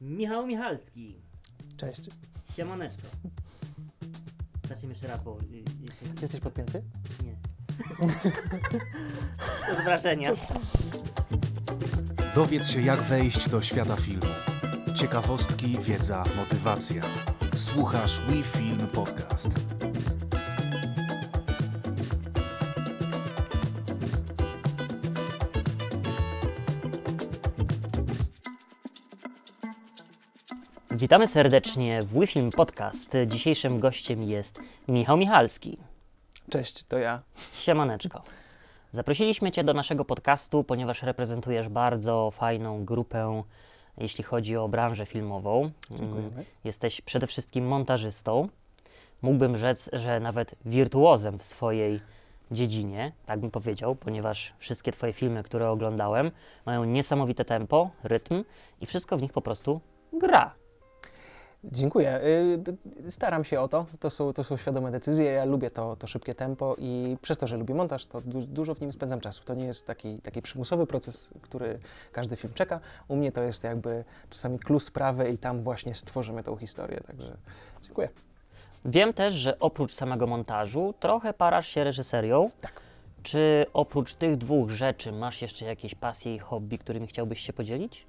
Michał Michalski. Cześć. Siemaneczko. Zacznijmy jeszcze raz, bo... y, y, Jesteś podpięty? Nie. To z wrażenia. Dowiedz się, jak wejść do świata filmu. Ciekawostki, wiedza, motywacja. Słuchasz We Film Podcast. Witamy serdecznie w WeFilm Podcast. Dzisiejszym gościem jest Michał Michalski. Cześć, to ja. Siemaneczko. Zaprosiliśmy Cię do naszego podcastu, ponieważ reprezentujesz bardzo fajną grupę, jeśli chodzi o branżę filmową. Mm, Dziękujemy. Jesteś przede wszystkim montażystą. Mógłbym rzec, że nawet wirtuozem w swojej dziedzinie, tak bym powiedział, ponieważ wszystkie Twoje filmy, które oglądałem, mają niesamowite tempo, rytm i wszystko w nich po prostu gra. Dziękuję. Y, Staram się o to. To są, to są świadome decyzje. Ja lubię to, to szybkie tempo i przez to, że lubię montaż, to du dużo w nim spędzam czasu. To nie jest taki, taki przymusowy proces, który każdy film czeka. U mnie to jest jakby czasami klucz sprawy i tam właśnie stworzymy tą historię. Także dziękuję. Wiem też, że oprócz samego montażu trochę parasz się reżyserią. Tak. Czy oprócz tych dwóch rzeczy masz jeszcze jakieś pasje i hobby, którymi chciałbyś się podzielić?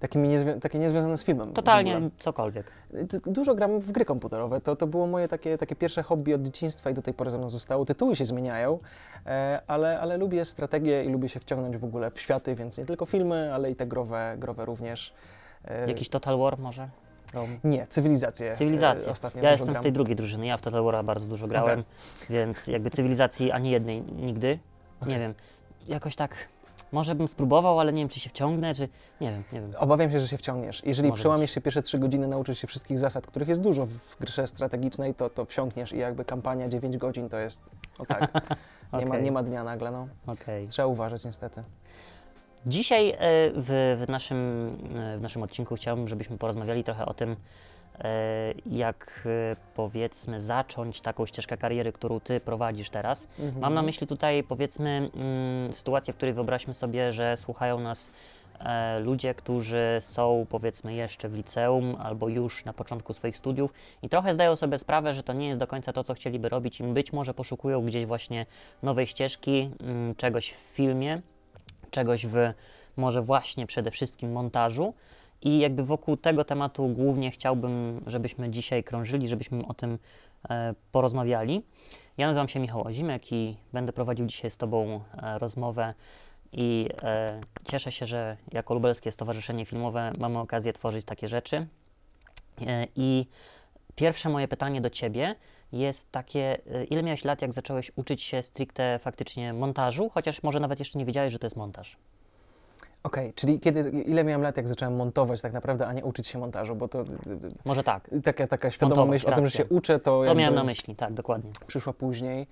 Takimi niezwią- takie niezwiązane z filmem. w ogóle. Totalnie cokolwiek. D- Dużo gram w gry komputerowe. To, to było moje takie, takie pierwsze hobby od dzieciństwa i do tej pory ze mną zostało. Tytuły się zmieniają, e, ale, ale lubię strategię i lubię się wciągnąć w ogóle w światy, więc nie tylko filmy, ale i te growe, growe również. E, Jakiś Total War może? Nie, cywilizację. Cywilizacja. E, ostatnio ja dużo jestem z gram. tej drugiej drużyny. Ja w Total War'a bardzo dużo grałem, więc jakby cywilizacji ani jednej nigdy. Nie wiem. Jakoś tak. Może bym spróbował, ale nie wiem, czy się wciągnę, czy. Nie wiem, nie wiem. Obawiam się, że się wciągniesz. Jeżeli Może przełamiesz się pierwsze trzy godziny, nauczysz się wszystkich zasad, których jest dużo w grze strategicznej, to, to wsiąkniesz i jakby kampania 9 godzin to jest, o tak, nie, ma, nie ma dnia nagle, no. Okej. Trzeba uważać niestety. Dzisiaj e, w, w, naszym, e, w naszym odcinku chciałbym, żebyśmy porozmawiali trochę o tym, jak e, powiedzmy zacząć taką ścieżkę kariery, którą ty prowadzisz teraz. Mhm. Mam na myśli tutaj powiedzmy mm, sytuację, w której wyobraźmy sobie, że słuchają nas e, ludzie, którzy są powiedzmy jeszcze w liceum albo już na początku swoich studiów i trochę zdają sobie sprawę, że to nie jest do końca to, co chcieliby robić i być może poszukują gdzieś właśnie nowej ścieżki, mm, czegoś w filmie, czegoś w może właśnie przede wszystkim montażu. I jakby wokół tego tematu głównie chciałbym, żebyśmy dzisiaj krążyli, żebyśmy o tym e, porozmawiali. Ja nazywam się Michał Ozimek i będę prowadził dzisiaj z Tobą e, rozmowę i e, cieszę się, że jako Lubelskie Stowarzyszenie Filmowe mamy okazję tworzyć takie rzeczy. I pierwsze moje pytanie do Ciebie jest takie, ile miałeś lat, jak zacząłeś uczyć się stricte faktycznie montażu, chociaż może nawet jeszcze nie wiedziałeś, że to jest montaż. Okej, czyli kiedy, ile miałem lat, jak zacząłem montować tak naprawdę, a nie uczyć się montażu, bo to Może tak, taka, taka świadoma Montować, myśl o tym, że racja. się uczę, to, to miałem na myśli, tak, dokładnie. przyszła później.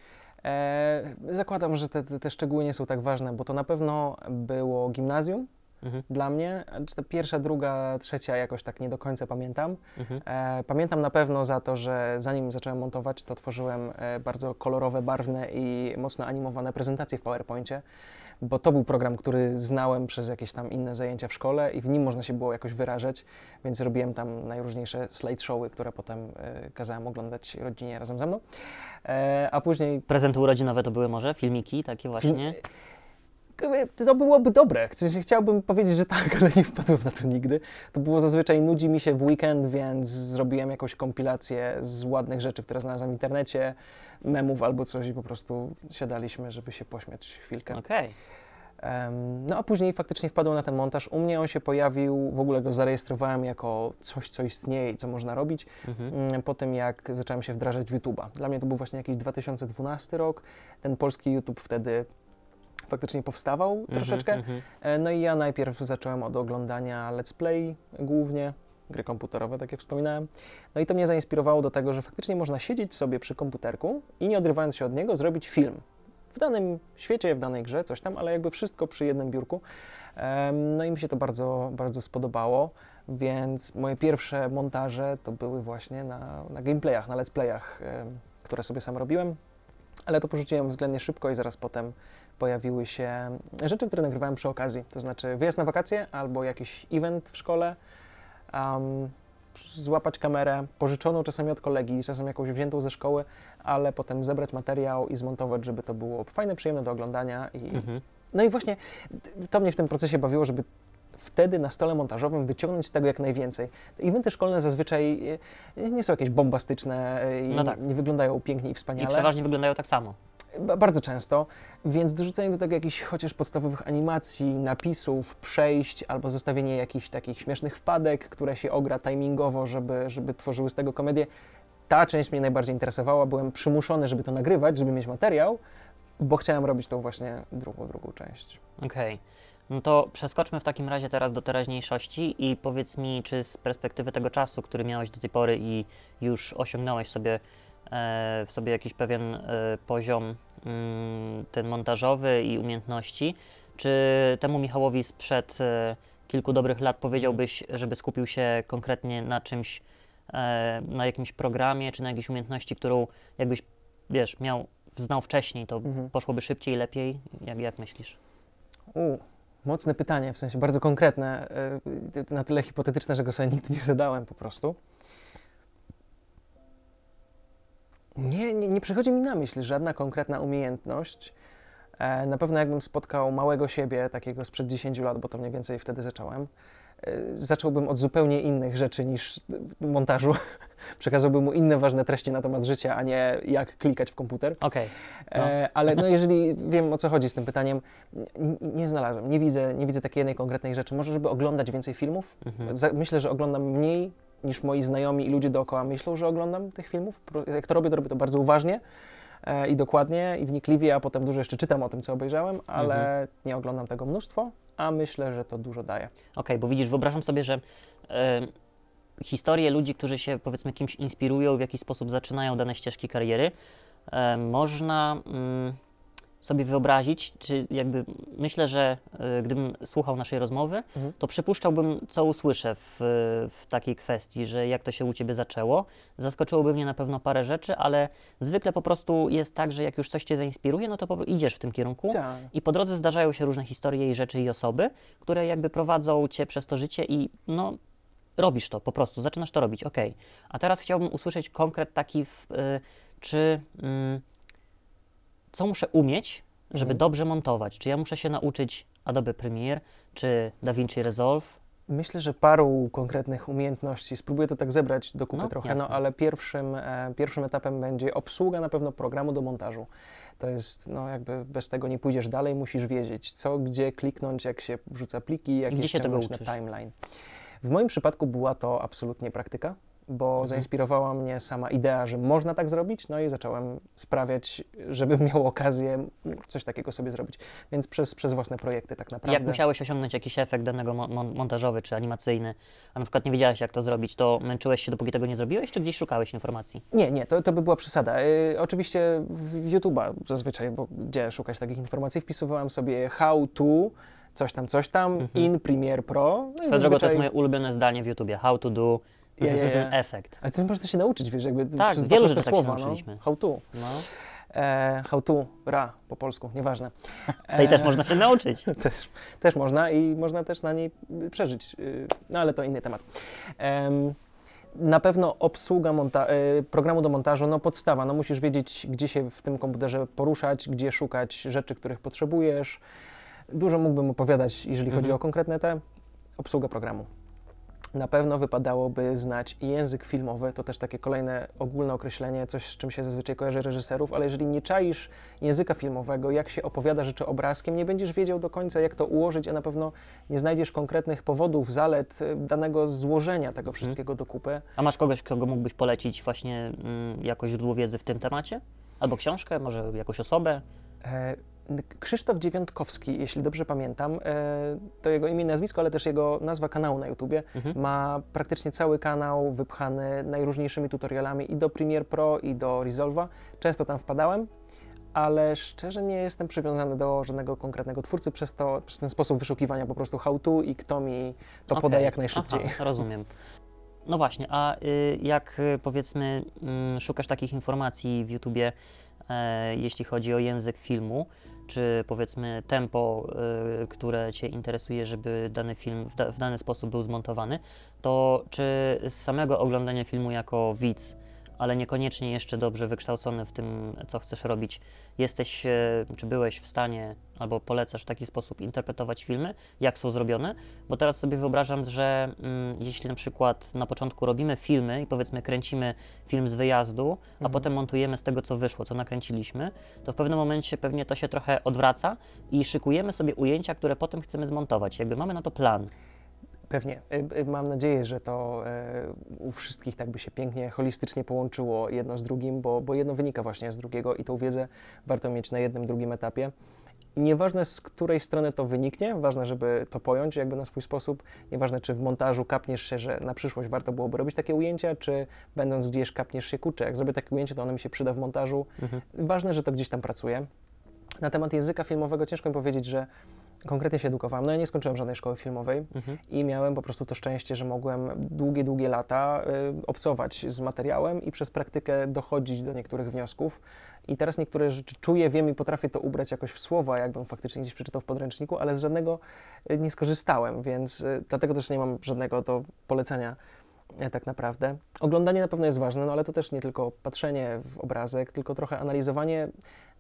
E, zakładam, że te, te, te szczegóły nie są tak ważne, bo to na pewno było gimnazjum Mhm, dla mnie, czy to pierwsza, druga, trzecia jakoś tak nie do końca pamiętam. mhm. E, pamiętam na pewno za to, że zanim zacząłem montować, to tworzyłem e, bardzo kolorowe, barwne i mocno animowane prezentacje w PowerPoincie, bo to był program, który znałem przez jakieś tam inne zajęcia w szkole i w nim można się było jakoś wyrażać, więc robiłem tam najróżniejsze slideshowy, które potem e, kazałem oglądać rodzinie razem ze mną. E, a później Prezenty urodzinowe to były może? Filmiki takie właśnie? to byłoby dobre. Chciałbym powiedzieć, że tak, ale nie wpadłem na to nigdy. To było zazwyczaj nudzi mi się w weekend, więc zrobiłem jakąś kompilację z ładnych rzeczy, które znalazłem w internecie, memów albo coś i po prostu siadaliśmy, żeby się pośmiać chwilkę. Okej. Em, no a później faktycznie wpadłem na ten montaż. U mnie on się pojawił, w ogóle go zarejestrowałem jako coś, co istnieje i co można robić Mhm. mm, po tym, jak zacząłem się wdrażać w YouTube'a. Dla mnie to był właśnie jakiś 2012 rok. Ten polski YouTube wtedy faktycznie powstawał troszeczkę. Mhm, E, No i ja najpierw zacząłem od oglądania let's play głównie, gry komputerowe, tak jak wspominałem. No i to mnie zainspirowało do tego, że faktycznie można siedzieć sobie przy komputerku i nie odrywając się od niego, zrobić film. W danym świecie, w danej grze, coś tam, ale jakby wszystko przy jednym biurku. No i mi się to bardzo, bardzo spodobało, więc moje pierwsze montaże to były właśnie na, na gameplayach, na let's playach, które sobie sam robiłem, ale to porzuciłem względnie szybko i zaraz potem pojawiły się rzeczy, które nagrywałem przy okazji, to znaczy wyjazd na wakacje albo jakiś event w szkole, um, złapać kamerę, pożyczoną czasami od kolegi, czasem jakąś wziętą ze szkoły, ale potem zebrać materiał i zmontować, żeby to było fajne, przyjemne do oglądania. I, Mhm. No i właśnie to mnie w tym procesie bawiło, żeby wtedy na stole montażowym wyciągnąć z tego jak najwięcej. Eventy szkolne zazwyczaj e, nie są jakieś bombastyczne e, i No tak. nie wyglądają pięknie i I wspaniale. przeważnie wyglądają tak samo. Ba- Bardzo często, więc dorzucenie do tego jakichś chociaż podstawowych animacji, napisów, przejść albo zostawienie jakichś takich śmiesznych wpadek, które się ogra timingowo, żeby, żeby tworzyły z tego komedię. Ta część mnie najbardziej interesowała. Byłem przymuszony, żeby to nagrywać, żeby mieć materiał, bo chciałem robić tą właśnie drugą, drugą część. Okej. No to przeskoczmy w takim razie teraz do teraźniejszości i powiedz mi, czy z perspektywy tego czasu, który miałeś do tej pory i już osiągnąłeś sobie w sobie jakiś pewien e, poziom mm, ten montażowy i umiejętności, czy temu Michałowi sprzed e, kilku dobrych lat powiedziałbyś, żeby skupił się konkretnie na czymś, e, na jakimś programie, czy na jakiejś umiejętności, którą jakbyś, wiesz, miał, znał wcześniej, to Mhm. poszłoby szybciej, lepiej? Jak, jak myślisz? U, mocne pytanie, w sensie bardzo konkretne, na tyle hipotetyczne, że go sobie nigdy nie zadałem po prostu. Nie, nie, nie przychodzi mi na myśl żadna konkretna umiejętność. E, Na pewno jakbym spotkał małego siebie, takiego sprzed 10 lat, bo to mniej więcej wtedy zacząłem, y, zacząłbym od zupełnie innych rzeczy niż montażu. Przekazałbym mu inne ważne treści na temat życia, a nie jak klikać w komputer. Okej. No. E, ale no jeżeli wiem o co chodzi z tym pytaniem, n- nie znalazłem, nie widzę, nie widzę takiej jednej konkretnej rzeczy. Może, żeby oglądać więcej filmów? Mhm. Za, myślę, że oglądam mniej niż moi znajomi i ludzie dookoła myślą, że oglądam tych filmów. Jak to robię, to robię to bardzo uważnie e, i dokładnie i wnikliwie, a potem dużo jeszcze czytam o tym, co obejrzałem, ale Mhm. nie oglądam tego mnóstwo, a myślę, że to dużo daje. Okej, bo widzisz, wyobrażam sobie, że historie ludzi, którzy się powiedzmy kimś inspirują, w jakiś sposób zaczynają dane ścieżki kariery, e, można mm, sobie wyobrazić, czy jakby myślę, że e, gdybym słuchał naszej rozmowy, Mhm. to przypuszczałbym, co usłyszę w, w takiej kwestii, że jak to się u Ciebie zaczęło. Zaskoczyłoby mnie na pewno parę rzeczy, ale zwykle po prostu jest tak, że jak już coś Cię zainspiruje, no to po, idziesz w tym kierunku. Tak. I po drodze zdarzają się różne historie i rzeczy i osoby, które jakby prowadzą cię przez to życie i no robisz to po prostu, zaczynasz to robić, okej. A teraz chciałbym usłyszeć konkret taki, w, y, czy mm, co muszę umieć, żeby Mhm. dobrze montować? Czy ja muszę się nauczyć Adobe Premiere, czy DaVinci Resolve? Myślę, że paru konkretnych umiejętności. Spróbuję to tak zebrać do kupy No, trochę, jasne. no ale pierwszym, e, pierwszym etapem będzie obsługa na pewno programu do montażu. To jest, no jakby bez tego nie pójdziesz dalej, musisz wiedzieć co, gdzie kliknąć, jak się wrzuca pliki, jak Gdzie je się tego ściągnąć na uczysz? timeline. W moim przypadku była to absolutnie praktyka, bo Mhm. zainspirowała mnie sama idea, że można tak zrobić, no i zacząłem sprawiać, żebym miał okazję coś takiego sobie zrobić. Więc przez, przez własne projekty tak naprawdę. Jak musiałeś osiągnąć jakiś efekt danego mo- mon- montażowy czy animacyjny, a na przykład nie wiedziałeś jak to zrobić, to męczyłeś się dopóki tego nie zrobiłeś, czy gdzieś szukałeś informacji? Nie, nie, to, to by była przesada. Y, oczywiście w YouTube'a zazwyczaj, bo gdzie szukać takich informacji, wpisywałem sobie how to, coś tam, coś tam, Mhm. in Premiere Pro. No Swoją drogą to jest zazwyczaj- moje ulubione zdanie w YouTubie. How to do Efekt. Ale ty można się nauczyć, wiesz, jakby Tak, przez wielu rzeczy tak się słowa, nauczyliśmy. no. How to. No. E, how to, ra po polsku, nieważne. Tej E, też można się nauczyć. Też, też można i można też na niej y, przeżyć, y, no ale to inny temat. Em, na pewno obsługa y, programu do montażu, no podstawa, no musisz wiedzieć, gdzie się w tym komputerze poruszać, gdzie szukać rzeczy, których potrzebujesz. Dużo mógłbym opowiadać, jeżeli chodzi Mhm. o konkretne te, obsługę programu. Na pewno wypadałoby znać język filmowy, to też takie kolejne ogólne określenie, coś z czym się zazwyczaj kojarzy reżyserów, ale jeżeli nie czaisz języka filmowego, jak się opowiada rzeczy obrazkiem, nie będziesz wiedział do końca, jak to ułożyć, a na pewno nie znajdziesz konkretnych powodów, zalet y, danego złożenia tego wszystkiego do kupy. A masz kogoś, kogo mógłbyś polecić właśnie mm, jako źródło wiedzy w tym temacie? Albo książkę, może jakąś osobę? E, Krzysztof Dziewiątkowski, jeśli dobrze pamiętam, e, to jego imię i nazwisko, ale też jego nazwa kanału na YouTubie. Mhm. Ma praktycznie cały kanał wypchany najróżniejszymi tutorialami i do Premiere Pro, i do Resolve'a. Często tam wpadałem, ale szczerze nie jestem przywiązany do żadnego konkretnego twórcy przez, to, przez ten sposób wyszukiwania po prostu how to i kto mi to poda Okej. jak najszybciej. Aha, rozumiem. No właśnie, a y, jak y, powiedzmy mm, szukasz takich informacji w YouTubie, jeśli chodzi o język filmu, czy powiedzmy tempo, y, które Cię interesuje, żeby dany film w dany sposób był zmontowany, to czy z samego oglądania filmu jako widz, ale niekoniecznie jeszcze dobrze wykształcony w tym, co chcesz robić, jesteś, e, czy byłeś w stanie, albo polecasz w taki sposób interpretować filmy, jak są zrobione? Bo teraz sobie wyobrażam, że mm, jeśli na przykład na początku robimy filmy i powiedzmy kręcimy film z wyjazdu, a Mhm. potem montujemy z tego, co wyszło, co nakręciliśmy, to w pewnym momencie pewnie to się trochę odwraca i szykujemy sobie ujęcia, które potem chcemy zmontować. Jakby mamy na to plan. Pewnie. Y, y, Mam nadzieję, że to e, u wszystkich tak by się pięknie, holistycznie połączyło jedno z drugim, bo, bo jedno wynika właśnie z drugiego i tą wiedzę warto mieć na jednym, drugim etapie. Nieważne z której strony to wyniknie, ważne, żeby to pojąć jakby na swój sposób. Nieważne, czy w montażu kapniesz się, że na przyszłość warto byłoby robić takie ujęcia, czy będąc gdzieś kapniesz się, kurczę, jak zrobię takie ujęcie, to ono mi się przyda w montażu. Mhm. Ważne, że to gdzieś tam pracuje. Na temat języka filmowego ciężko mi powiedzieć, że konkretnie się edukowałem. No ja nie skończyłem żadnej szkoły filmowej Mhm. i miałem po prostu to szczęście, że mogłem długie, długie lata y, obcować z materiałem i przez praktykę dochodzić do niektórych wniosków. I teraz niektóre rzeczy czuję, wiem i potrafię to ubrać jakoś w słowa, jakbym faktycznie gdzieś przeczytał w podręczniku, ale z żadnego y, nie skorzystałem, więc y, dlatego też nie mam żadnego do polecenia e, tak naprawdę. Oglądanie na pewno jest ważne, no ale to też nie tylko patrzenie w obrazek, tylko trochę analizowanie,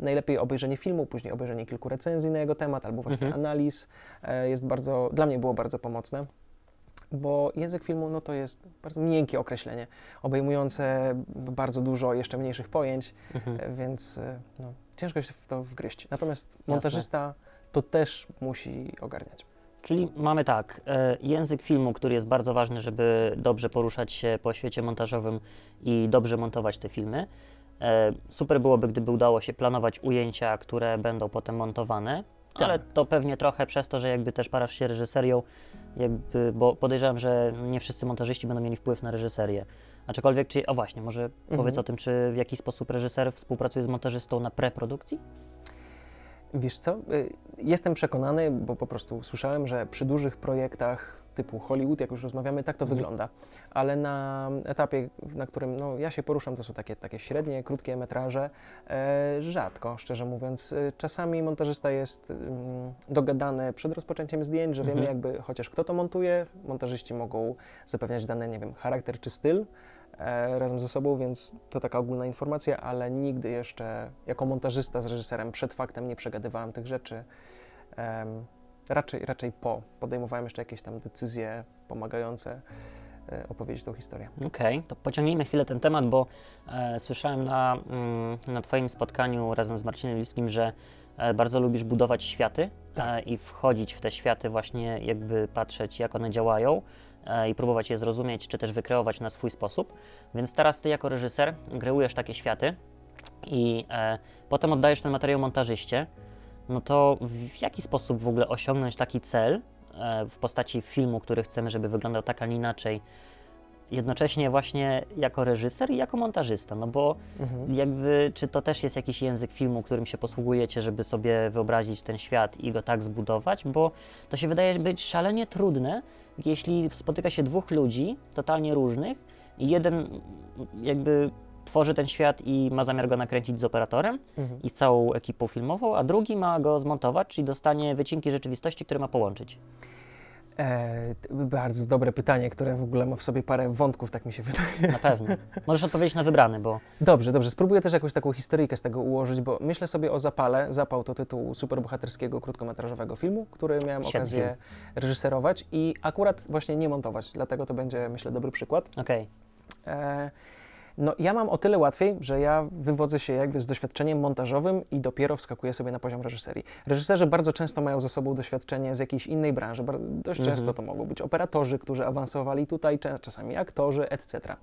najlepiej obejrzenie filmu, później obejrzenie kilku recenzji na jego temat, albo właśnie Mhm. analiz e, jest bardzo, dla mnie było bardzo pomocne, bo język filmu no to jest bardzo miękkie określenie, obejmujące bardzo dużo jeszcze mniejszych pojęć, Mhm. e, więc e, no, ciężko się w to wgryźć. Natomiast montażysta to też musi ogarniać. Czyli mamy tak, język filmu, który jest bardzo ważny, żeby dobrze poruszać się po świecie montażowym i dobrze montować te filmy. E, super byłoby, gdyby udało się planować ujęcia, które będą potem montowane, ale to pewnie trochę przez to, że jakby też parasz się reżyserią, jakby, bo podejrzewam, że nie wszyscy montażyści będą mieli wpływ na reżyserię. Aczkolwiek, czy, o właśnie, może powiedz o tym, czy w jaki sposób reżyser współpracuje z montażystą na preprodukcji? Wiesz co, y, jestem przekonany, bo po prostu słyszałem, że przy dużych projektach typu Hollywood, jak już rozmawiamy, tak to Mhm. wygląda. Ale na etapie, na którym no, ja się poruszam, to są takie, takie średnie, krótkie metraże, e, rzadko, szczerze mówiąc. E, Czasami montażysta jest mm, dogadany przed rozpoczęciem zdjęć, że wiemy Mhm. jakby chociaż kto to montuje, montażyści mogą zapewniać dany, nie wiem, charakter czy styl, e, razem ze sobą, więc to taka ogólna informacja, ale nigdy jeszcze jako montażysta z reżyserem przed faktem nie przegadywałem tych rzeczy. Raczej, raczej po. Podejmowałem jeszcze jakieś tam decyzje pomagające e, opowiedzieć tą historię. Okej, to pociągnijmy chwilę ten temat, bo e, słyszałem na, mm, na Twoim spotkaniu razem z Marcinem Lipskim, że e, bardzo lubisz budować światy Tak. e, i wchodzić w te światy, właśnie jakby patrzeć, jak one działają e, i próbować je zrozumieć, czy też wykreować na swój sposób. Więc teraz Ty jako reżyser kreujesz takie światy i e, potem oddajesz ten materiał montażyście. No to w jaki sposób w ogóle osiągnąć taki cel e, w postaci filmu, który chcemy, żeby wyglądał tak, a nie inaczej, jednocześnie właśnie jako reżyser i jako montażysta, no bo Mhm. jakby, czy to też jest jakiś język filmu, którym się posługujecie, żeby sobie wyobrazić ten świat i go tak zbudować, bo to się wydaje być szalenie trudne, jeśli spotyka się dwóch ludzi totalnie różnych i jeden jakby tworzy ten świat i ma zamiar go nakręcić z operatorem Mhm. i z całą ekipą filmową, a drugi ma go zmontować, czyli dostanie wycinki rzeczywistości, które ma połączyć. E, bardzo dobre pytanie, które w ogóle ma w sobie parę wątków, tak mi się wydaje. Na pewno. Możesz odpowiedzieć na wybrany, bo Dobrze, dobrze. Spróbuję też jakąś taką historyjkę z tego ułożyć, bo myślę sobie o Zapale. Zapał to tytuł superbohaterskiego krótkometrażowego filmu, który miałem Świetny okazję film. reżyserować i akurat właśnie nie montować, dlatego to będzie, myślę, dobry przykład. okej. E, no, ja mam o tyle łatwiej, że ja wywodzę się jakby z doświadczeniem montażowym i dopiero wskakuję sobie na poziom reżyserii. Reżyserzy bardzo często mają ze sobą doświadczenie z jakiejś innej branży. Dość Mhm. często to mogą być operatorzy, którzy awansowali tutaj, czasami aktorzy, etc.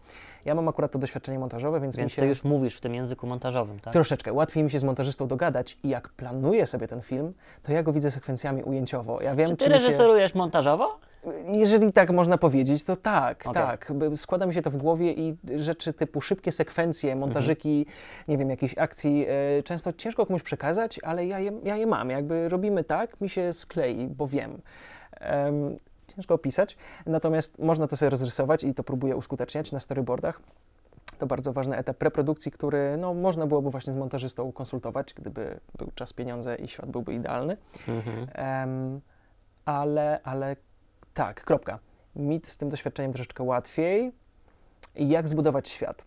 Ja mam akurat to doświadczenie montażowe, więc, Więc mi się ty już mówisz w tym języku montażowym, tak? troszeczkę łatwiej mi się z montażystą dogadać i jak planuję sobie ten film, to ja go widzę sekwencjami ujęciowo. Ja wiem, Czy ty czy mi się... reżyserujesz montażowo? Jeżeli tak można powiedzieć, to tak, Okej. tak. Składa mi się to w głowie i rzeczy typu szybkie sekwencje, montażyki, nie wiem, jakiejś akcji, e, często ciężko komuś przekazać, ale ja je, ja je mam. Jakby robimy tak, mi się sklei, bo wiem. Em, ciężko opisać, natomiast można to sobie rozrysować i to próbuję uskuteczniać na storyboardach. To bardzo ważny etap preprodukcji, który no, można byłoby właśnie z montażystą konsultować, gdyby był czas, pieniądze i świat byłby idealny. Mhm. Em, ale, ale tak, kropka. mi z tym doświadczeniem troszeczkę łatwiej. Jak zbudować świat?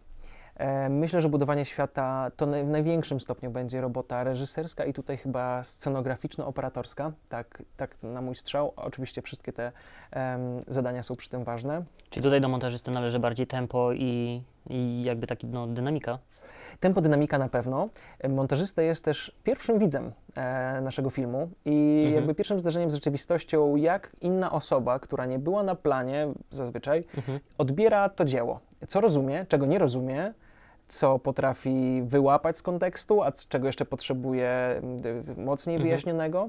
E, Myślę, że budowanie świata to w największym stopniu będzie robota reżyserska i tutaj chyba scenograficzno-operatorska. Tak, tak na mój strzał. Oczywiście wszystkie te em, zadania są przy tym ważne. Czyli tutaj do montażysty należy bardziej tempo i, i jakby taki no, dynamika. Tempo, dynamika na pewno. Montażysta jest też pierwszym widzem e, naszego filmu i Mhm. jakby pierwszym zderzeniem z rzeczywistością, jak inna osoba, która nie była na planie zazwyczaj, Mhm. odbiera to dzieło. Co rozumie, czego nie rozumie, co potrafi wyłapać z kontekstu, a czego jeszcze potrzebuje mocniej Mhm. wyjaśnionego.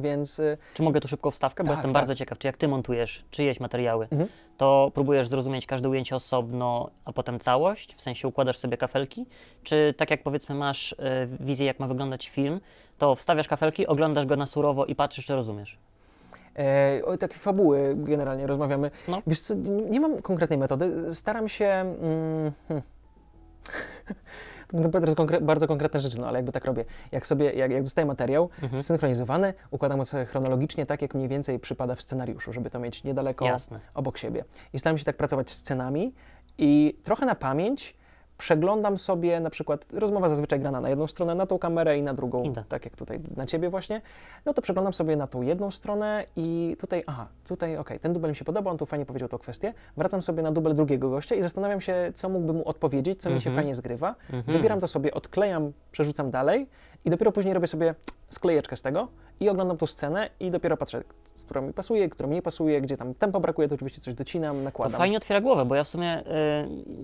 Więc y, Czy mogę tu szybką wstawkę? Bo Tak, jestem tak. bardzo ciekaw, czy jak ty montujesz czyjeś materiały, Mhm. to próbujesz zrozumieć każde ujęcie osobno, a potem całość, w sensie układasz sobie kafelki? Czy tak jak powiedzmy masz y, wizję, jak ma wyglądać film, to wstawiasz kafelki, oglądasz go na surowo i patrzysz, czy rozumiesz? E, o takie fabuły generalnie rozmawiamy. No. Wiesz co, nie, mam konkretnej metody. Staram się. Mm, hmm. To teraz konkre- bardzo konkretne rzeczy, no ale jakby tak robię. Jak sobie, jak, jak dostaję materiał Mhm. zsynchronizowany, układam go sobie chronologicznie, tak jak mniej więcej przypada w scenariuszu, żeby to mieć niedaleko Jasne. obok siebie. I staram się tak pracować scenami i trochę na pamięć przeglądam sobie na przykład, rozmowa zazwyczaj grana na jedną stronę, na tą kamerę i na drugą, tak jak tutaj na ciebie właśnie, no to przeglądam sobie na tą jedną stronę i tutaj, aha, tutaj okej, ten dubel mi się podoba, on tu fajnie powiedział tą kwestię, wracam sobie na dubel drugiego gościa i zastanawiam się, co mógłbym mu odpowiedzieć, co mi się Mhm. fajnie zgrywa, Mhm. wybieram to sobie, odklejam, przerzucam dalej i dopiero później robię sobie sklejeczkę z tego i oglądam tą scenę i dopiero patrzę, która mi pasuje, która mi nie pasuje, gdzie tam tempo brakuje, to oczywiście coś docinam, To nakładam. fajnie otwiera głowę, bo ja w sumie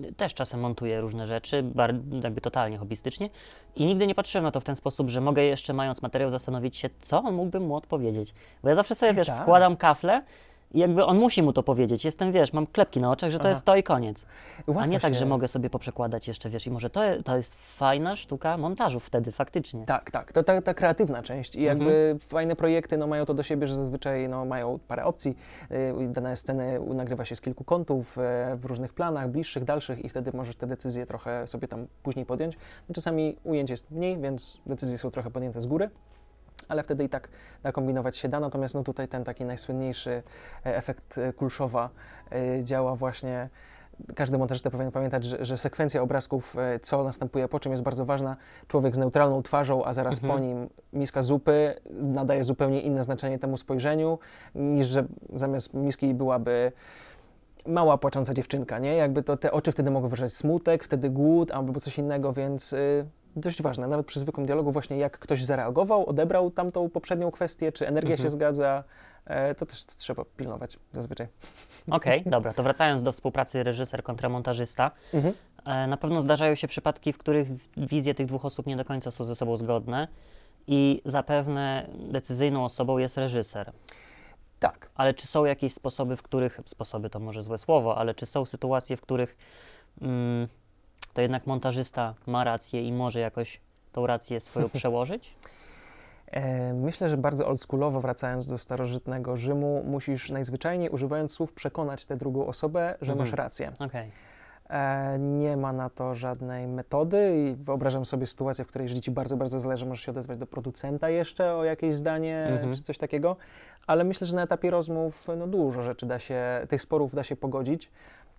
y, też czasem montuję różne rzeczy, bar, jakby totalnie hobbystycznie i nigdy nie patrzyłem na to w ten sposób, że mogę jeszcze mając materiał zastanowić się, co on mógłby mu odpowiedzieć. Bo ja zawsze sobie, wiesz, Tak. wkładam kafle i jakby on musi mu to powiedzieć. Jestem, wiesz, mam klepki na oczach, że to Aha. jest to i koniec. A Łatwo nie tak, się- że mogę sobie poprzekładać jeszcze, wiesz, i może to, to jest fajna sztuka montażu wtedy faktycznie. Tak, tak. To ta, ta kreatywna część i jakby fajne projekty no, mają to do siebie, że zazwyczaj no, mają parę opcji. Yy, Dane sceny nagrywa się z kilku kątów, e, w różnych planach, bliższych, dalszych i wtedy możesz te decyzje trochę sobie tam później podjąć. No, czasami ujęć jest mniej, więc decyzje są trochę podjęte z góry. Ale wtedy i tak nakombinować się da, natomiast no tutaj ten taki najsłynniejszy e, efekt e, Kulszowa e, działa właśnie każdy montażysta powinien pamiętać, że, że sekwencja obrazków, co następuje po czym jest bardzo ważna. Człowiek z neutralną twarzą, a zaraz Mhm. po nim miska zupy nadaje zupełnie inne znaczenie temu spojrzeniu, niż że zamiast miski byłaby mała płacząca dziewczynka, nie? Jakby to te oczy wtedy mogą wyrażać smutek, wtedy głód albo coś innego, więc y, dość ważne. Nawet przy zwykłym dialogu właśnie jak ktoś zareagował, odebrał tamtą poprzednią kwestię, czy energia Mhm. się zgadza, e, to też trzeba pilnować zazwyczaj. Okej, dobra, to wracając do współpracy reżyser kontra montażysta, Mhm. E, Na pewno zdarzają się przypadki, w których wizje tych dwóch osób nie do końca są ze sobą zgodne i zapewne decyzyjną osobą jest reżyser. Tak. Ale czy są jakieś sposoby, w których, sposoby to może złe słowo, ale czy są sytuacje, w których mm, to jednak montażysta ma rację i może jakoś tą rację swoją przełożyć? E, Myślę, że bardzo oldschoolowo, wracając do starożytnego Rzymu, musisz najzwyczajniej używając słów przekonać tę drugą osobę, że Mhm. masz rację. Okej. E, Nie ma na to żadnej metody i wyobrażam sobie sytuację, w której jeżeli ci bardzo, bardzo zależy, możesz się odezwać do producenta jeszcze o jakieś zdanie Mhm. czy coś takiego, ale myślę, że na etapie rozmów no, dużo rzeczy da się, tych sporów da się pogodzić,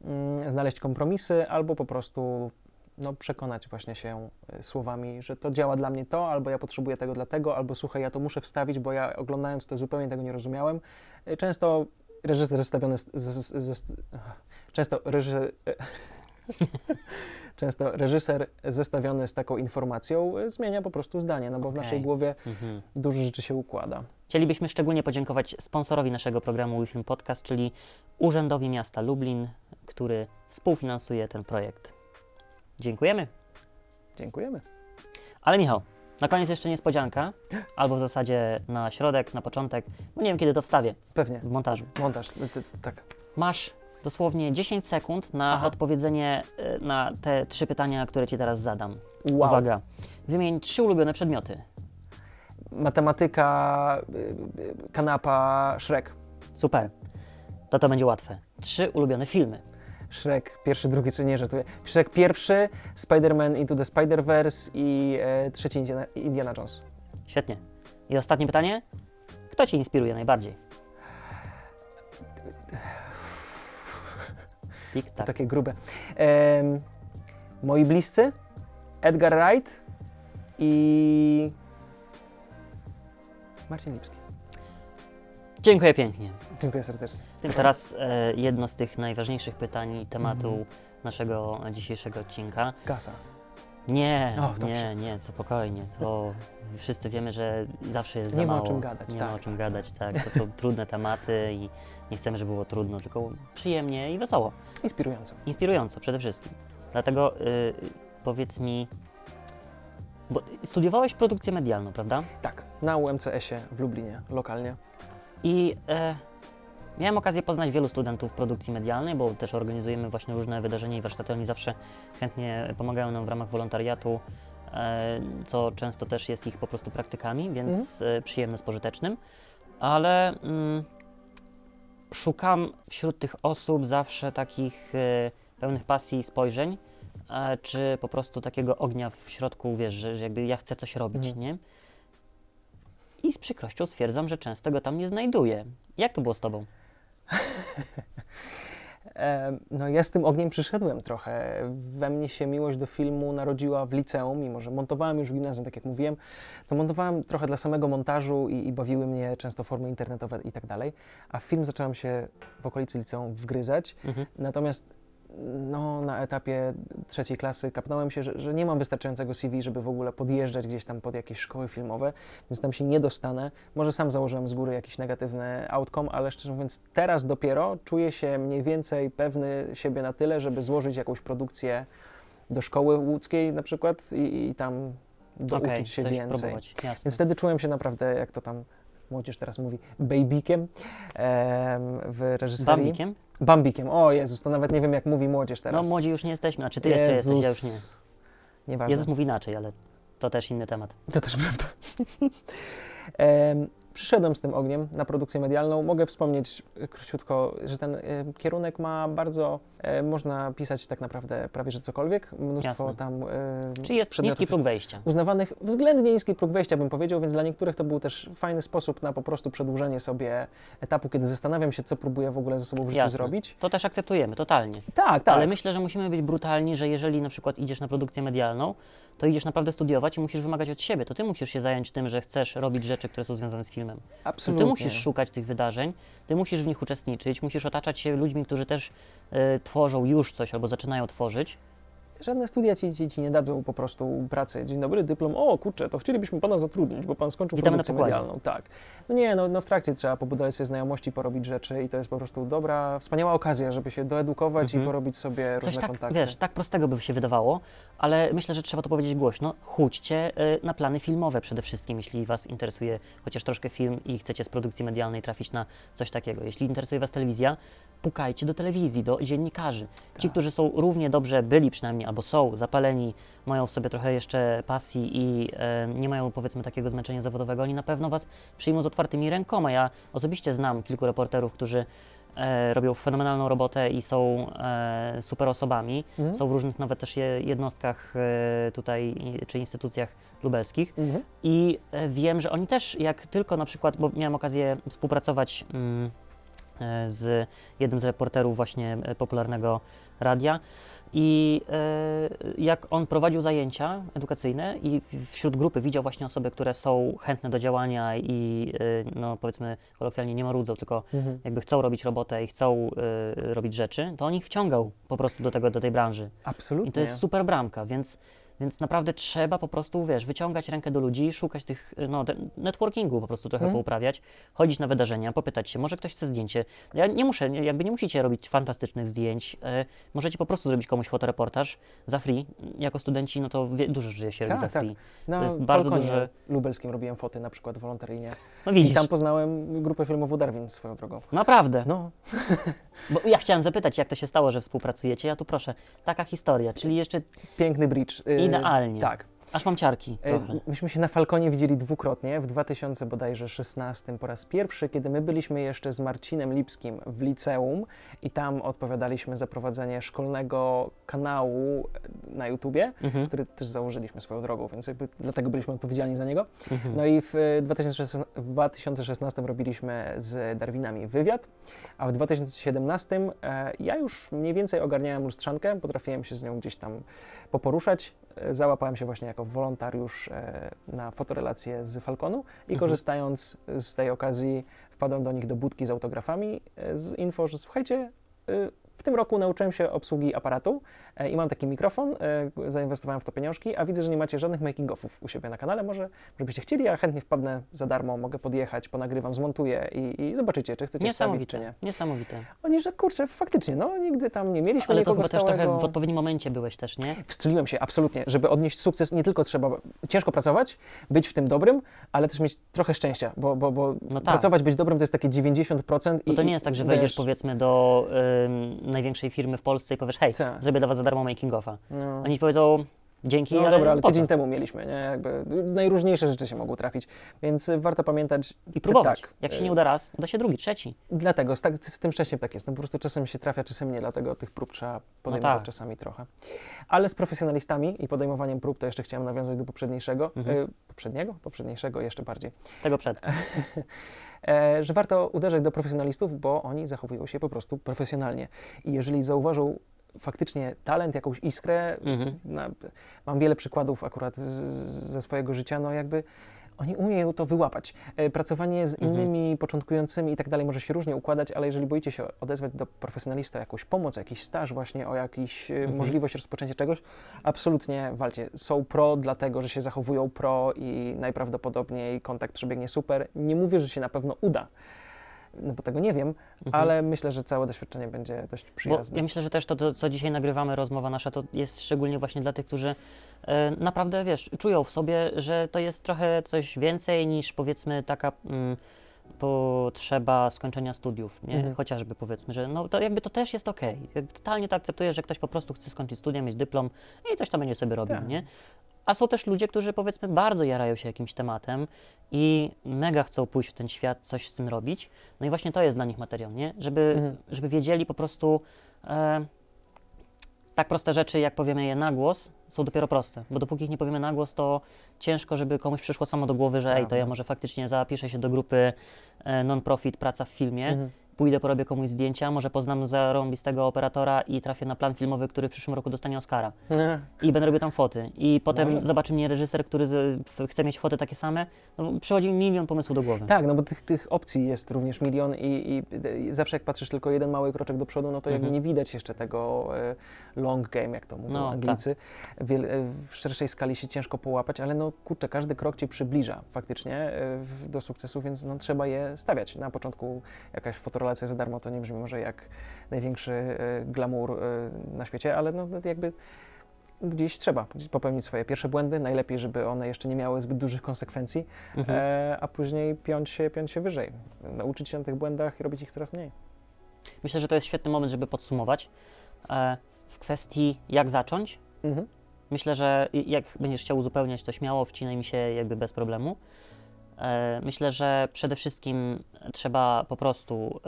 mm, znaleźć kompromisy albo po prostu no, przekonać właśnie się y, słowami, że to działa dla mnie to, albo ja potrzebuję tego dlatego, albo słuchaj, ja to muszę wstawić, bo ja oglądając to zupełnie tego nie rozumiałem. Y, Często reżyser zestawiony z, z, z, często reżyser, często reżyser zestawiony z taką informacją zmienia po prostu zdanie, no bo w Okej. naszej głowie Mhm. dużo rzeczy się układa. Chcielibyśmy szczególnie podziękować sponsorowi naszego programu WeFilm Podcast, czyli Urzędowi Miasta Lublin, który współfinansuje ten projekt. Dziękujemy. Dziękujemy. Ale Michał, na koniec jeszcze niespodzianka, albo w zasadzie na środek, na początek, bo nie wiem kiedy to wstawię Pewnie. w montażu. Montaż, tak. Masz dosłownie 10 sekund na Aha. odpowiedzenie e, na te trzy pytania, które Ci teraz zadam. Wow. Uwaga, wymień trzy ulubione przedmioty. Matematyka, y, y, kanapa, Shrek. Super, to to będzie łatwe. Trzy ulubione filmy. Shrek pierwszy, drugi, czy nie żartuję. Shrek pierwszy, Spider-Man Into the Spider-Verse i e, trzeci Indiana, Indiana Jones. Świetnie. I ostatnie pytanie. Kto Cię inspiruje najbardziej? Tik, tak. takie grube. Em, moi bliscy, Edgar Wright i Marcin Lipski. Dziękuję pięknie. Dziękuję serdecznie. Teraz e, jedno z tych najważniejszych pytań tematu Mhm. naszego dzisiejszego odcinka. Gasa. Nie, O, dobrze. nie, nie, spokojnie. To wszyscy wiemy, że zawsze jest Nie za ma o mało. czym gadać, Nie tak, ma o czym tak. gadać, tak. To są trudne tematy i nie chcemy, żeby było trudno, tylko przyjemnie i wesoło. Inspirująco. Inspirująco przede wszystkim. Dlatego y, powiedz mi, bo studiowałeś produkcję medialną, prawda? Tak, na UMCS-ie w Lublinie, lokalnie. I e, miałem okazję poznać wielu studentów produkcji medialnej, bo też organizujemy właśnie różne wydarzenia i warsztaty. Oni zawsze chętnie pomagają nam w ramach wolontariatu, e, co często też jest ich po prostu praktykami, więc e, przyjemne z pożytecznym. Ale mm, szukam wśród tych osób zawsze takich e, pełnych pasji i spojrzeń, czy po prostu takiego ognia w środku, wiesz, że, że jakby ja chcę coś robić, Mhm. nie? I z przykrością stwierdzam, że często go tam nie znajduję. Jak to było z tobą? No ja z tym ogniem przyszedłem trochę. We mnie się miłość do filmu narodziła w liceum, mimo że montowałem już w gimnazjum, tak jak mówiłem, to montowałem trochę dla samego montażu i, i bawiły mnie często formy internetowe i tak dalej, a film zacząłem się w okolicy liceum wgryzać, Mhm. natomiast no, na etapie trzeciej klasy kapnąłem się, że, że nie mam wystarczającego CV, żeby w ogóle podjeżdżać gdzieś tam pod jakieś szkoły filmowe, więc tam się nie dostanę. Może sam założyłem z góry jakiś negatywny outcome, ale szczerze mówiąc, teraz dopiero czuję się mniej więcej pewny siebie na tyle, żeby złożyć jakąś produkcję do szkoły łódzkiej na przykład i, i tam douczyć Okej, się więcej. Więc wtedy czułem się naprawdę, jak to tam młodzież teraz mówi, babykiem em, w reżyserii. Bambikiem? Bambikiem. O Jezus, to nawet nie wiem, jak mówi młodzież No teraz. młodzi już nie jesteśmy, znaczy ty jeszcze jesteś, ja już nie. Nieważne. Jezus mówi inaczej, ale to też inny temat. To też prawda. Em, Przyszedłem z tym ogniem na produkcję medialną. Mogę wspomnieć e, króciutko, że ten e, kierunek ma bardzo, e, można pisać tak naprawdę prawie że cokolwiek. Mnóstwo Jasne. tam Czyli jest niski próg wejścia. uznawanych względnie niski próg wejścia, bym powiedział, więc dla niektórych to był też fajny sposób na po prostu przedłużenie sobie etapu, kiedy zastanawiam się, co próbuję w ogóle ze sobą w życiu Jasne. zrobić. To też akceptujemy, totalnie. Tak, tak. Ale myślę, że musimy być brutalni, że jeżeli na przykład idziesz na produkcję medialną, to idziesz naprawdę studiować i musisz wymagać od siebie. To ty musisz się zająć tym, że chcesz robić rzeczy, które są związane z filmem. To Absolutnie. ty musisz szukać tych wydarzeń, ty musisz w nich uczestniczyć, musisz otaczać się ludźmi, którzy też e, tworzą już coś albo zaczynają tworzyć. Żadne studia ci, ci, ci nie dadzą po prostu pracy. Dzień dobry, dyplom. O kurczę, to chcielibyśmy pana zatrudnić, bo pan skończył Witamy produkcję medialną. Tak. No nie, no, no w trakcie trzeba pobudować sobie znajomości, porobić rzeczy i to jest po prostu dobra, wspaniała okazja, żeby się doedukować Mhm. i porobić sobie Coś różne tak, kontakty. wiesz, tak prostego by się wydawało, ale myślę, że trzeba to powiedzieć głośno. Chódźcie e, na plany filmowe przede wszystkim, jeśli Was interesuje chociaż troszkę film i chcecie z produkcji medialnej trafić na coś takiego. Jeśli interesuje Was telewizja, pukajcie do telewizji, do dziennikarzy. Ci, Tak. którzy są równie dobrze byli przynajmniej, albo są zapaleni, mają w sobie trochę jeszcze pasji i e, nie mają powiedzmy takiego zmęczenia zawodowego, oni na pewno Was przyjmą z otwartymi rękoma. Ja osobiście znam kilku reporterów, którzy e, robią fenomenalną robotę i są e, super osobami. Mhm. Są w różnych nawet też je- jednostkach e, tutaj i- czy instytucjach lubelskich. Mhm. I e, wiem, że oni też, jak tylko na przykład, bo miałem okazję współpracować mm, e, z jednym z reporterów właśnie e, popularnego radia. I e, jak on prowadził zajęcia edukacyjne i wśród grupy widział właśnie osoby, które są chętne do działania i e, no powiedzmy kolokwialnie nie marudzą, tylko Mhm. jakby chcą robić robotę i chcą e, robić rzeczy, to on ich wciągał po prostu do tego, do tej branży. Absolutnie. I to jest super bramka, więc, więc naprawdę trzeba po prostu, wiesz, wyciągać rękę do ludzi, szukać tych, no, networkingu po prostu trochę Mhm. pouprawiać, chodzić na wydarzenia, popytać się, może ktoś chce zdjęcie. Ja nie muszę, jakby nie musicie robić fantastycznych zdjęć, e, możecie po prostu zrobić komuś fotoreportaż za free. Jako studenci, no to wie, dużo żyje się robi Tak, za tak. free. Na to jest bardzo duże- lubelskim robiłem foty na przykład wolontaryjnie. No I widzisz, tam poznałem grupę filmową Darwin swoją drogą. naprawdę. No, Bo ja chciałem zapytać, jak to się stało, że współpracujecie, ja tu proszę, taka historia, czyli jeszcze piękny bridge. Y, Idealnie. Tak. Aż mam ciarki E, trochę. Myśmy się na Falconie widzieli dwukrotnie, w 2000 bodajże 16 po raz pierwszy, kiedy my byliśmy jeszcze z Marcinem Lipskim w liceum i tam odpowiadaliśmy za prowadzenie szkolnego kanału e, na YouTubie, Mhm. który też założyliśmy swoją drogą, więc jakby dlatego byliśmy odpowiedzialni za niego. Mhm. No i w e, 2016, w 2016 robiliśmy z Darwinami wywiad, a w 2017 e, ja już mniej więcej ogarniałem lustrzankę, potrafiłem się z nią gdzieś tam poporuszać. E, Załapałem się właśnie jako wolontariusz e, na fotorelację z Falconu i Mhm. korzystając z tej okazji wpadłem do nich do budki z autografami e, z info, że słuchajcie, w tym roku nauczyłem się obsługi aparatu e, i mam taki mikrofon, e, zainwestowałem w to pieniążki, a widzę, że nie macie żadnych making-offów u siebie na kanale. Może, żebyście chcieli, ja chętnie wpadnę za darmo, mogę podjechać, ponagrywam, zmontuję i, i zobaczycie, czy chcecie wstawić, czy nie. Niesamowite. Oni, że kurczę, faktycznie, no nigdy tam nie mieliśmy Ale to nikogo chyba też stałego. trochę w odpowiednim momencie byłeś też, nie? Wstrzeliłem się, absolutnie. Żeby odnieść sukces, nie tylko trzeba ciężko pracować, być w tym dobrym, ale też mieć trochę szczęścia, bo, bo, bo No tak. pracować, być dobrym to jest takie 90% i Bo to nie jest tak, że wejdziesz wiesz, powiedzmy do ym, największej firmy w Polsce i powiesz, hej, Tak. zrobię dla was za darmo making offa. No. Oni powiedzą, dzięki, No ale dobra, ale tydzień temu mieliśmy, nie? Jakby najróżniejsze rzeczy się mogły trafić, więc y, warto pamiętać. I próbować. Tak, Jak się y, nie uda raz, uda się drugi, trzeci. Dlatego, z, tak, z tym szczęściem tak jest. No po prostu czasem się trafia, czasem nie, dlatego tych prób trzeba podejmować tak. czasami trochę. Ale z profesjonalistami i podejmowaniem prób, to jeszcze chciałem nawiązać do poprzedniejszego, Mhm. y, poprzedniego? Poprzedniejszego jeszcze bardziej. Tego przed. e, że warto uderzać do profesjonalistów, bo oni zachowują się po prostu profesjonalnie. I jeżeli zauważą faktycznie talent, jakąś iskrę, Mhm. na, mam wiele przykładów akurat z, z, ze swojego życia, no jakby oni umieją to wyłapać. E, Pracowanie z Mhm. innymi początkującymi i tak dalej może się różnie układać, ale jeżeli boicie się odezwać do profesjonalista o jakąś pomoc, jakiś staż właśnie, o jakąś e, Mhm. możliwość rozpoczęcia czegoś, absolutnie walcie. Są pro dlatego, że się zachowują pro i najprawdopodobniej kontakt przebiegnie super. Nie mówię, że się na pewno uda, no bo tego nie wiem, Mhm. ale myślę, że całe doświadczenie będzie dość Bo przyjazne. ja myślę, że też to, to, co dzisiaj nagrywamy, rozmowa nasza, to jest szczególnie właśnie dla tych, którzy e, naprawdę, wiesz, czują w sobie, że to jest trochę coś więcej niż powiedzmy taka mm, potrzeba skończenia studiów, nie? Mhm. Chociażby powiedzmy, że no to jakby to też jest okej. Jakby Totalnie to akceptuję, że ktoś po prostu chce skończyć studia, mieć dyplom i coś tam będzie sobie robił, Tak. nie? A są też ludzie, którzy powiedzmy bardzo jarają się jakimś tematem i mega chcą pójść w ten świat, coś z tym robić. No i właśnie to jest dla nich materiał, nie? Żeby, Mhm. żeby wiedzieli po prostu e, tak proste rzeczy, jak powiemy je na głos, są dopiero proste. Bo dopóki ich nie powiemy na głos, to ciężko, żeby komuś przyszło samo do głowy, że ej, to ja może faktycznie zapiszę się do grupy e, non-profit praca w filmie, Mhm. Pójdę, porobię komuś zdjęcia, może poznam zarąbistego operatora i trafię na plan filmowy, który w przyszłym roku dostanie Oscara. Nie. I będę robił tam foty. I potem Może. zobaczy mnie reżyser, który z, chce mieć foty takie same. No, przychodzi mi milion pomysłów do głowy. Tak, no bo tych, tych opcji jest również milion i, i, i zawsze jak patrzysz tylko jeden mały kroczek do przodu, no to jakby Mhm. nie widać jeszcze tego e, long game, jak to mówią No, Anglicy. Wiel, e, w szerszej skali się ciężko połapać, ale no kurczę, każdy krok cię przybliża faktycznie e, w, do sukcesu, więc no, trzeba je stawiać. Na początku jakaś fotorelacja za darmo to nie brzmi może jak największy e, glamour e, na świecie, ale no, no jakby gdzieś trzeba popełnić swoje pierwsze błędy, najlepiej, żeby one jeszcze nie miały zbyt dużych konsekwencji, Mhm. e, a później piąć się, piąć się wyżej. Nauczyć się na tych błędach i robić ich coraz mniej. Myślę, że to jest świetny moment, żeby podsumować. E, w kwestii jak zacząć, Mhm. Myślę, że jak będziesz chciał uzupełniać, to śmiało wcinaj mi się jakby bez problemu. E, Myślę, że przede wszystkim trzeba po prostu e,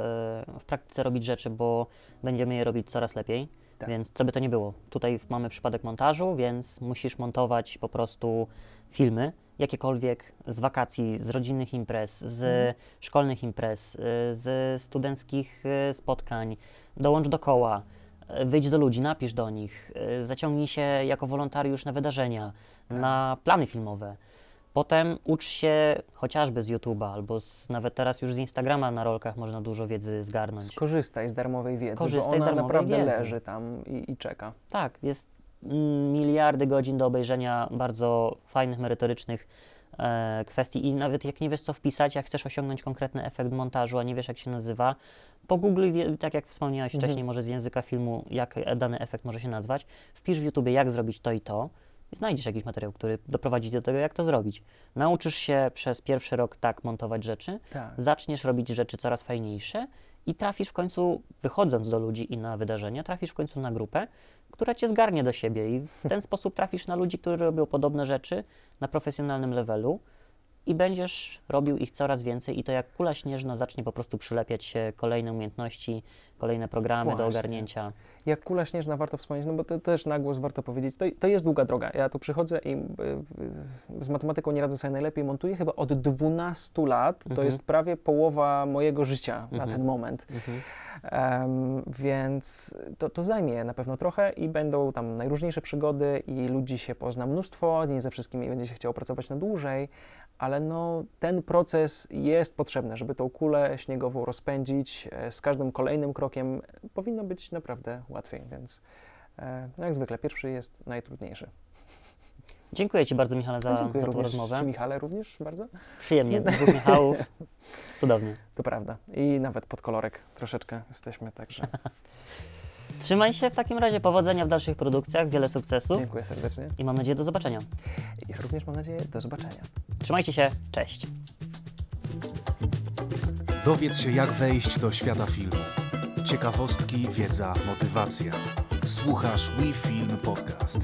w praktyce robić rzeczy, bo będziemy je robić coraz lepiej. Tak. Więc co by to nie było. Tutaj mamy przypadek montażu, więc musisz montować po prostu filmy, jakiekolwiek z wakacji, z rodzinnych imprez, z Mhm. szkolnych imprez, y, z studenckich y, spotkań. Dołącz do koła, wyjdź do ludzi, napisz do nich, zaciągnij się jako wolontariusz na wydarzenia, Tak. na plany filmowe. Potem ucz się chociażby z YouTube'a albo z, nawet teraz już z Instagrama na rolkach można dużo wiedzy zgarnąć. Skorzystaj z darmowej wiedzy, Korzystaj z bo ona darmowej naprawdę wiedzy. leży tam i, i czeka. Tak, jest miliardy godzin do obejrzenia bardzo fajnych, merytorycznych e, kwestii i nawet jak nie wiesz co wpisać, jak chcesz osiągnąć konkretny efekt montażu, a nie wiesz jak się nazywa, pogoogluj, tak jak wspomniałeś Mhm. wcześniej, może z języka filmu, jak dany efekt może się nazwać, wpisz w YouTubie jak zrobić to i to znajdziesz jakiś materiał, który doprowadzi do tego, jak to zrobić. Nauczysz się przez pierwszy rok tak montować rzeczy, Tak. zaczniesz robić rzeczy coraz fajniejsze i trafisz w końcu, wychodząc do ludzi i na wydarzenia, trafisz w końcu na grupę, która cię zgarnie do siebie i w ten sposób trafisz na ludzi, którzy robią podobne rzeczy na profesjonalnym levelu i będziesz robił ich coraz więcej i to jak kula śnieżna zacznie po prostu przylepiać się kolejne umiejętności, kolejne programy do Właśnie. ogarnięcia. Jak kula śnieżna warto wspomnieć, no bo to też na głos warto powiedzieć, to, to jest długa droga. Ja tu przychodzę i y, y, z matematyką nie radzę sobie najlepiej, montuję chyba od 12 lat, to Mhm. jest prawie połowa mojego życia na Mhm. ten moment. Mhm. Em, więc to, to zajmie na pewno trochę i będą tam najróżniejsze przygody i ludzi się pozna mnóstwo, nie ze wszystkimi będzie się chciało pracować na dłużej, ale no, ten proces jest potrzebny, żeby tą kulę śniegową rozpędzić. E, Z każdym kolejnym krokiem powinno być naprawdę łatwiej, więc e, no jak zwykle pierwszy jest najtrudniejszy. Dziękuję Ci bardzo, Michale, za, Dziękuję za tą również rozmowę. Michale, również bardzo. Przyjemnie, dwóch Michałów. Cudownie. To prawda. I nawet pod kolorek troszeczkę jesteśmy, także Trzymaj się w takim razie, powodzenia w dalszych produkcjach, wiele sukcesów dziękuję serdecznie. i mam nadzieję do zobaczenia. Ja również mam nadzieję, do zobaczenia. Trzymajcie się, cześć. Dowiedz się, jak wejść do świata filmu. Ciekawostki, wiedza, motywacja. Słuchasz We Film Podcast.